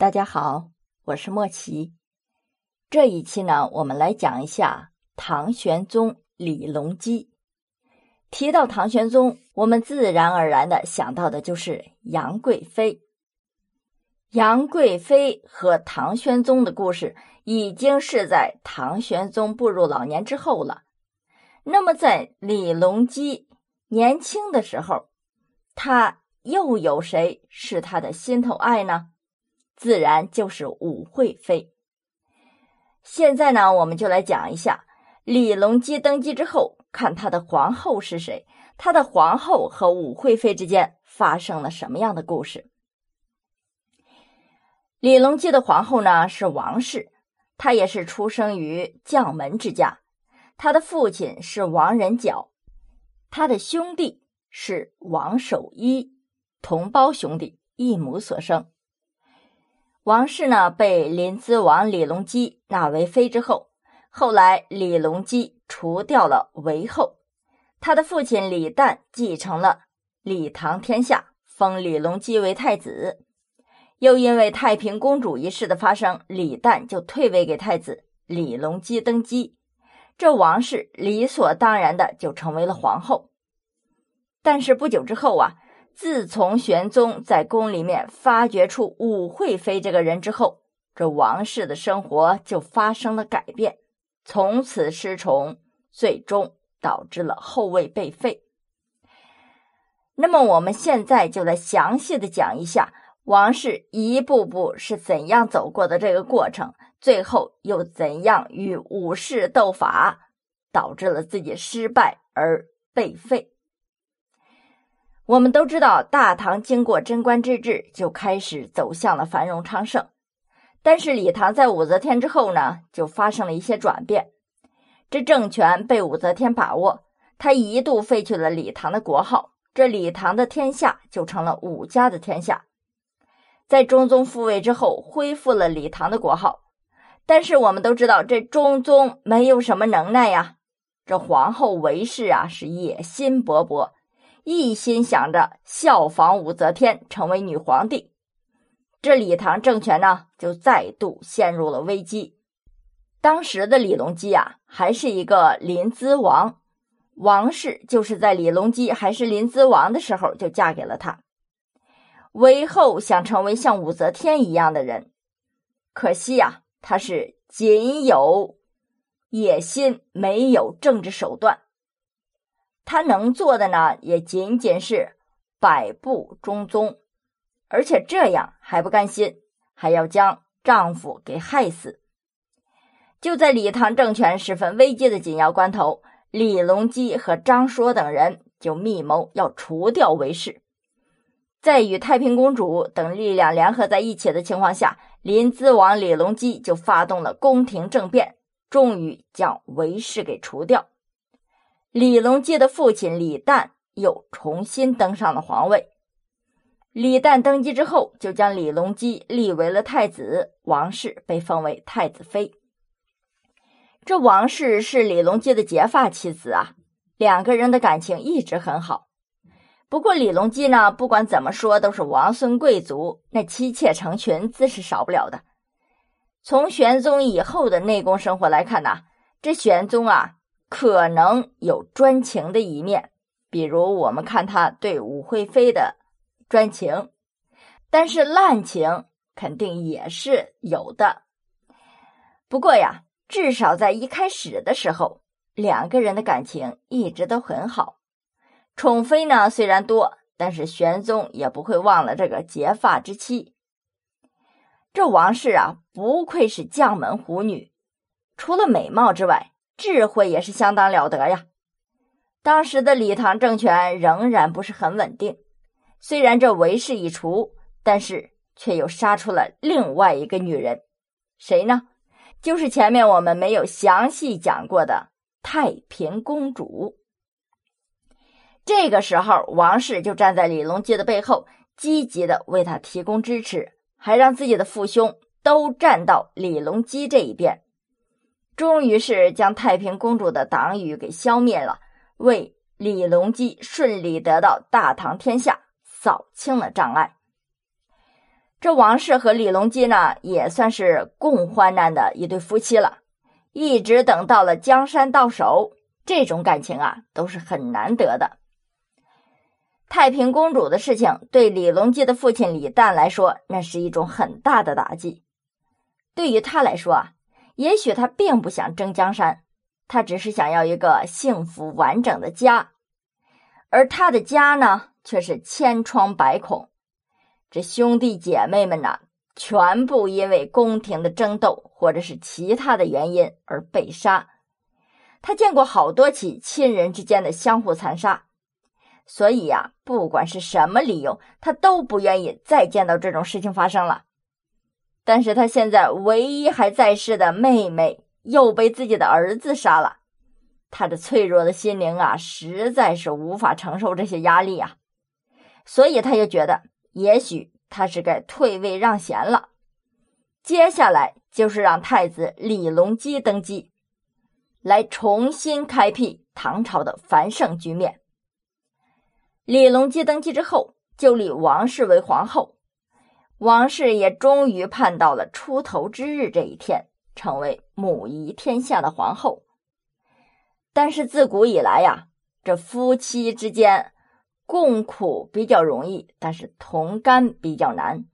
大家好，我是莫奇。这一期呢，我们来讲一下唐玄宗李隆基。提到唐玄宗，我们自然而然的想到的就是杨贵妃。杨贵妃和唐玄宗的故事，已经是在唐玄宗步入老年之后了。那么，在李隆基年轻的时候，他又有谁是他的心头爱呢？自然就是武惠妃。现在呢，我们就来讲一下李隆基登基之后，看他的皇后是谁，他的皇后和武惠妃之间发生了什么样的故事。李隆基的皇后呢是王氏，她也是出生于将门之家，她的父亲是王仁角，他的兄弟是王守一，同胞兄弟，一母所生。王氏呢，被临淄王李隆基纳为妃之后，后来李隆基除掉了韦后，他的父亲李旦继承了李唐天下，封李隆基为太子。又因为太平公主一事的发生，李旦就退位给太子，李隆基登基，这王氏理所当然的就成为了皇后。但是不久之后啊。自从玄宗在宫里面发掘出武惠妃这个人之后，这王氏的生活就发生了改变，从此失宠，最终导致了后位被废。那么我们现在就来详细的讲一下王氏一步步是怎样走过的这个过程，最后又怎样与武士斗法，导致了自己失败而被废。我们都知道，大唐经过贞观之治就开始走向了繁荣昌盛。但是李唐在武则天之后呢，就发生了一些转变。这政权被武则天把握，他一度废去了李唐的国号，这李唐的天下就成了武家的天下。在中宗复位之后，恢复了李唐的国号。但是我们都知道，这中宗没有什么能耐呀，这皇后韦氏啊是野心勃勃。一心想着效仿武则天成为女皇帝，这李唐政权呢就再度陷入了危机。当时的李隆基啊还是一个临淄王，王氏就是在李隆基还是临淄王的时候就嫁给了他。韦后想成为像武则天一样的人，可惜呀，他是仅有野心，没有政治手段。她能做的呢，也仅仅是摆布中宗，而且这样还不甘心，还要将丈夫给害死。就在李唐政权十分危机的紧要关头，李隆基和张说等人就密谋要除掉韦氏。在与太平公主等力量联合在一起的情况下，临淄王李隆基就发动了宫廷政变，终于将韦氏给除掉。李隆基的父亲李旦又重新登上了皇位。李旦登基之后，就将李隆基立为了太子，王氏被封为太子妃。这王氏是李隆基的结发妻子啊，两个人的感情一直很好。不过李隆基呢，不管怎么说都是王孙贵族，那妻妾成群自是少不了的。从玄宗以后的内宫生活来看呐，这玄宗啊。可能有专情的一面，比如我们看他对武惠妃的专情，但是滥情肯定也是有的。不过呀，至少在一开始的时候，两个人的感情一直都很好。宠妃呢虽然多，但是玄宗也不会忘了这个结发之妻。这王氏啊，不愧是将门虎女，除了美貌之外。智慧也是相当了得呀。当时的李唐政权仍然不是很稳定，虽然这韦氏已除，但是却又杀出了另外一个女人，谁呢？就是前面我们没有详细讲过的太平公主。这个时候，王氏就站在李隆基的背后，积极的为他提供支持，还让自己的父兄都站到李隆基这一边。终于是将太平公主的党羽给消灭了，为李隆基顺利得到大唐天下扫清了障碍。这王氏和李隆基呢，也算是共患难的一对夫妻了。一直等到了江山到手，这种感情啊，都是很难得的。太平公主的事情对李隆基的父亲李旦来说，那是一种很大的打击。对于他来说啊，也许他并不想争江山，他只是想要一个幸福完整的家，而他的家呢，却是千疮百孔。这兄弟姐妹们呐，全部因为宫廷的争斗或者是其他的原因而被杀。他见过好多起亲人之间的相互残杀，所以呀，不管是什么理由，他都不愿意再见到这种事情发生了。但是他现在唯一还在世的妹妹又被自己的儿子杀了，他的脆弱的心灵啊，实在是无法承受这些压力呀，所以他就觉得。也许他是该退位让贤了，接下来就是让太子李隆基登基，来重新开辟唐朝的繁盛局面。李隆基登基之后，就立王氏为皇后，王氏也终于盼到了出头之日这一天，成为母仪天下的皇后。但是自古以来呀，这夫妻之间。共苦比较容易，但是同甘比较难。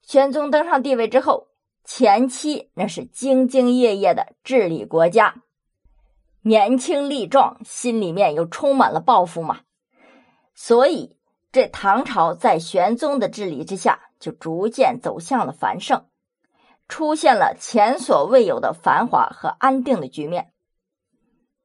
玄宗登上帝位之后，前期那是兢兢业业的治理国家，年轻力壮，心里面又充满了抱负嘛。所以，这唐朝在玄宗的治理之下，就逐渐走向了繁盛，出现了前所未有的繁华和安定的局面。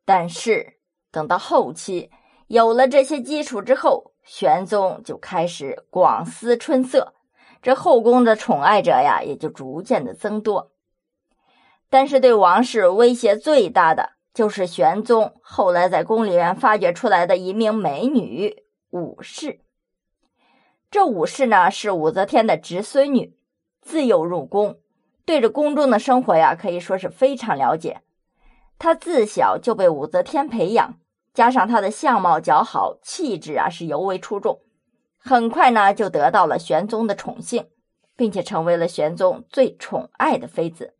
但是，等到后期，有了这些基础之后，玄宗就开始广思春色，这后宫的宠爱者呀也就逐渐的增多。但是对王室威胁最大的就是玄宗后来在宫里面发掘出来的一名美女武氏。这武氏呢是武则天的侄孙女，自幼入宫，对着宫中的生活呀可以说是非常了解。她自小就被武则天培养。加上她的相貌姣好，气质啊是尤为出众，很快呢就得到了玄宗的宠幸，并且成为了玄宗最宠爱的妃子。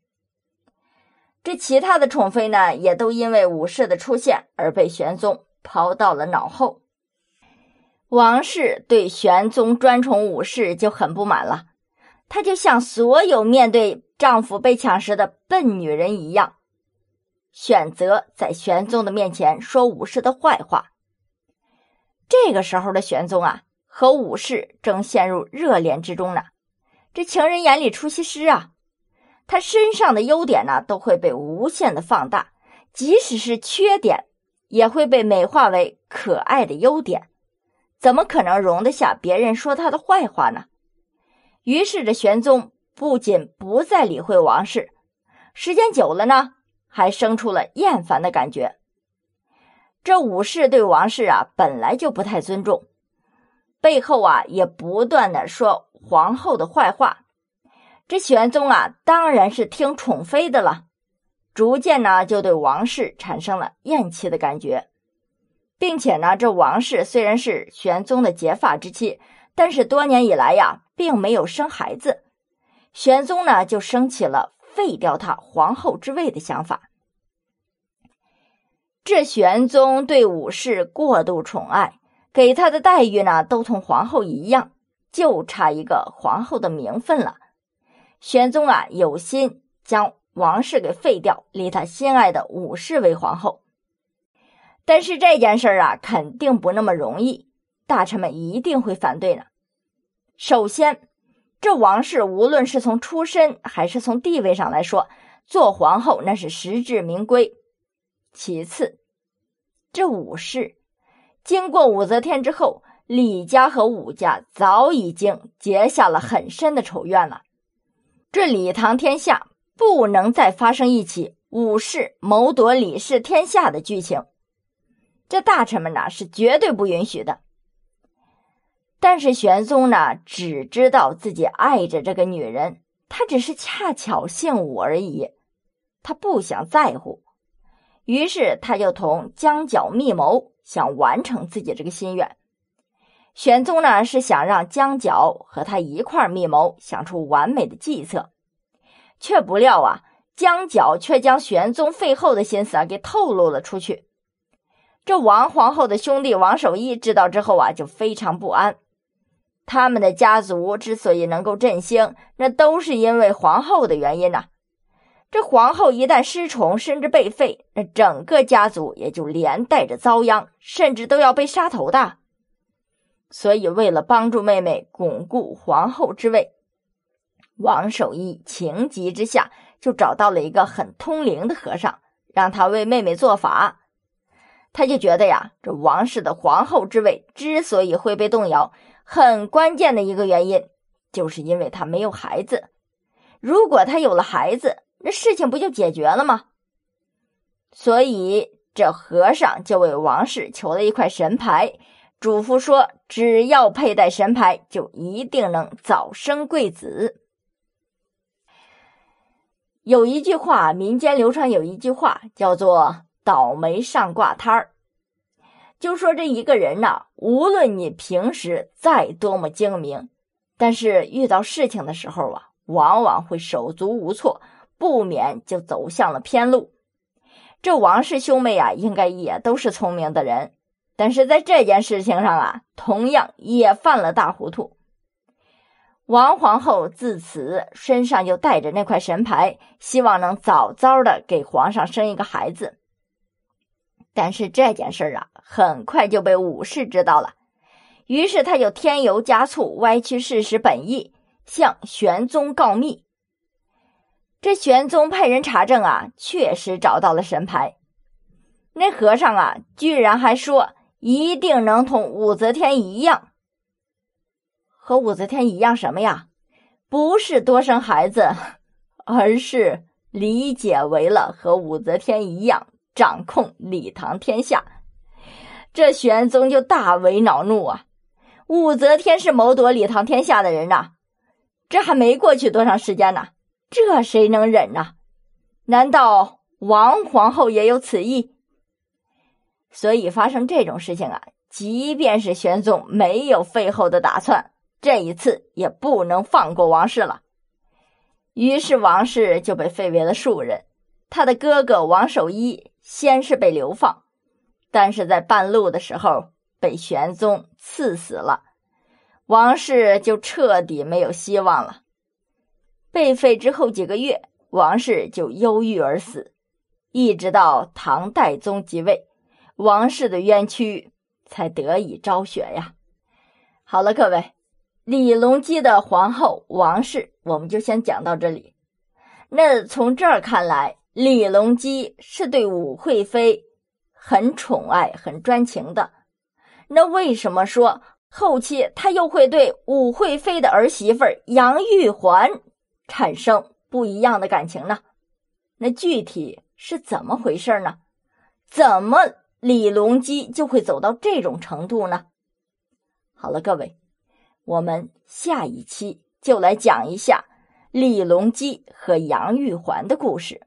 这其他的宠妃呢，也都因为武氏的出现而被玄宗抛到了脑后。王氏对玄宗专宠武氏就很不满了，她就像所有面对丈夫被抢时的笨女人一样。选择在玄宗的面前说武氏的坏话。这个时候的玄宗啊，和武氏正陷入热恋之中呢。这情人眼里出西施啊，他身上的优点呢，都会被无限的放大，即使是缺点，也会被美化为可爱的优点。怎么可能容得下别人说他的坏话呢？于是这玄宗不仅不再理会王氏，时间久了呢。还生出了厌烦的感觉。这武士对王氏啊本来就不太尊重，背后啊也不断的说皇后的坏话。这玄宗啊当然是听宠妃的了，逐渐呢就对王氏产生了厌弃的感觉，并且呢这王氏虽然是玄宗的结发之妻，但是多年以来呀并没有生孩子，玄宗呢就生起了。废掉他皇后之位的想法，这玄宗对武氏过度宠爱，给他的待遇呢都同皇后一样，就差一个皇后的名分了。玄宗啊有心将王氏给废掉，立他心爱的武氏为皇后，但是这件事儿啊肯定不那么容易，大臣们一定会反对的。首先。这王氏无论是从出身还是从地位上来说，做皇后那是实至名归。其次，这武氏经过武则天之后，李家和武家早已经结下了很深的仇怨了。这李唐天下不能再发生一起武氏谋夺李氏天下的剧情，这大臣们呐是绝对不允许的。但是玄宗呢，只知道自己爱着这个女人，他只是恰巧姓武而已，他不想在乎，于是他就同江角密谋，想完成自己这个心愿。玄宗呢是想让江角和他一块密谋，想出完美的计策，却不料啊，江角却将玄宗废后的心思啊给透露了出去。这王皇后的兄弟王守义知道之后啊，就非常不安。他们的家族之所以能够振兴，那都是因为皇后的原因呐。这皇后一旦失宠，甚至被废，那整个家族也就连带着遭殃，甚至都要被杀头的。所以，为了帮助妹妹巩固皇后之位，王守义情急之下就找到了一个很通灵的和尚，让他为妹妹做法。他就觉得呀，这王室的皇后之位之所以会被动摇，很关键的一个原因，就是因为他没有孩子。如果他有了孩子，那事情不就解决了吗？所以这和尚就为王氏求了一块神牌，嘱咐说，只要佩戴神牌，就一定能早生贵子。有一句话，民间流传有一句话叫做“倒霉上挂摊儿”，就说这一个人呐，无论你平时再多么精明，但是遇到事情的时候啊，往往会手足无措。不免就走向了偏路。这王氏兄妹啊，应该也都是聪明的人，但是在这件事情上啊，同样也犯了大糊涂。王皇后自此身上就带着那块神牌，希望能早早的给皇上生一个孩子。但是这件事儿啊，很快就被武士知道了，于是他就添油加醋，歪曲事实本意，向玄宗告密。这玄宗派人查证啊，确实找到了神牌。那和尚啊，居然还说一定能同武则天一样，和武则天一样什么呀？不是多生孩子，而是理解为了和武则天一样掌控李唐天下。这玄宗就大为恼怒啊！武则天是谋夺李唐天下的人呐，这还没过去多长时间呢。这谁能忍呢？难道王皇后也有此意？所以发生这种事情啊，即便是玄宗没有废后的打算，这一次也不能放过王氏了。于是王氏就被废为了庶人，他的哥哥王守一先是被流放，但是在半路的时候被玄宗赐死了，王氏就彻底没有希望了。被废之后几个月，王氏就忧郁而死，一直到唐代宗即位，王氏的冤屈才得以昭雪呀。好了，各位，李隆基的皇后王氏，我们就先讲到这里。那从这儿看来，李隆基是对武惠妃很宠爱、很专情的。那为什么说后期他又会对武惠妃的儿媳妇杨玉环？产生不一样的感情呢？那具体是怎么回事呢？怎么李隆基就会走到这种程度呢？好了，各位，我们下一期就来讲一下李隆基和杨玉环的故事。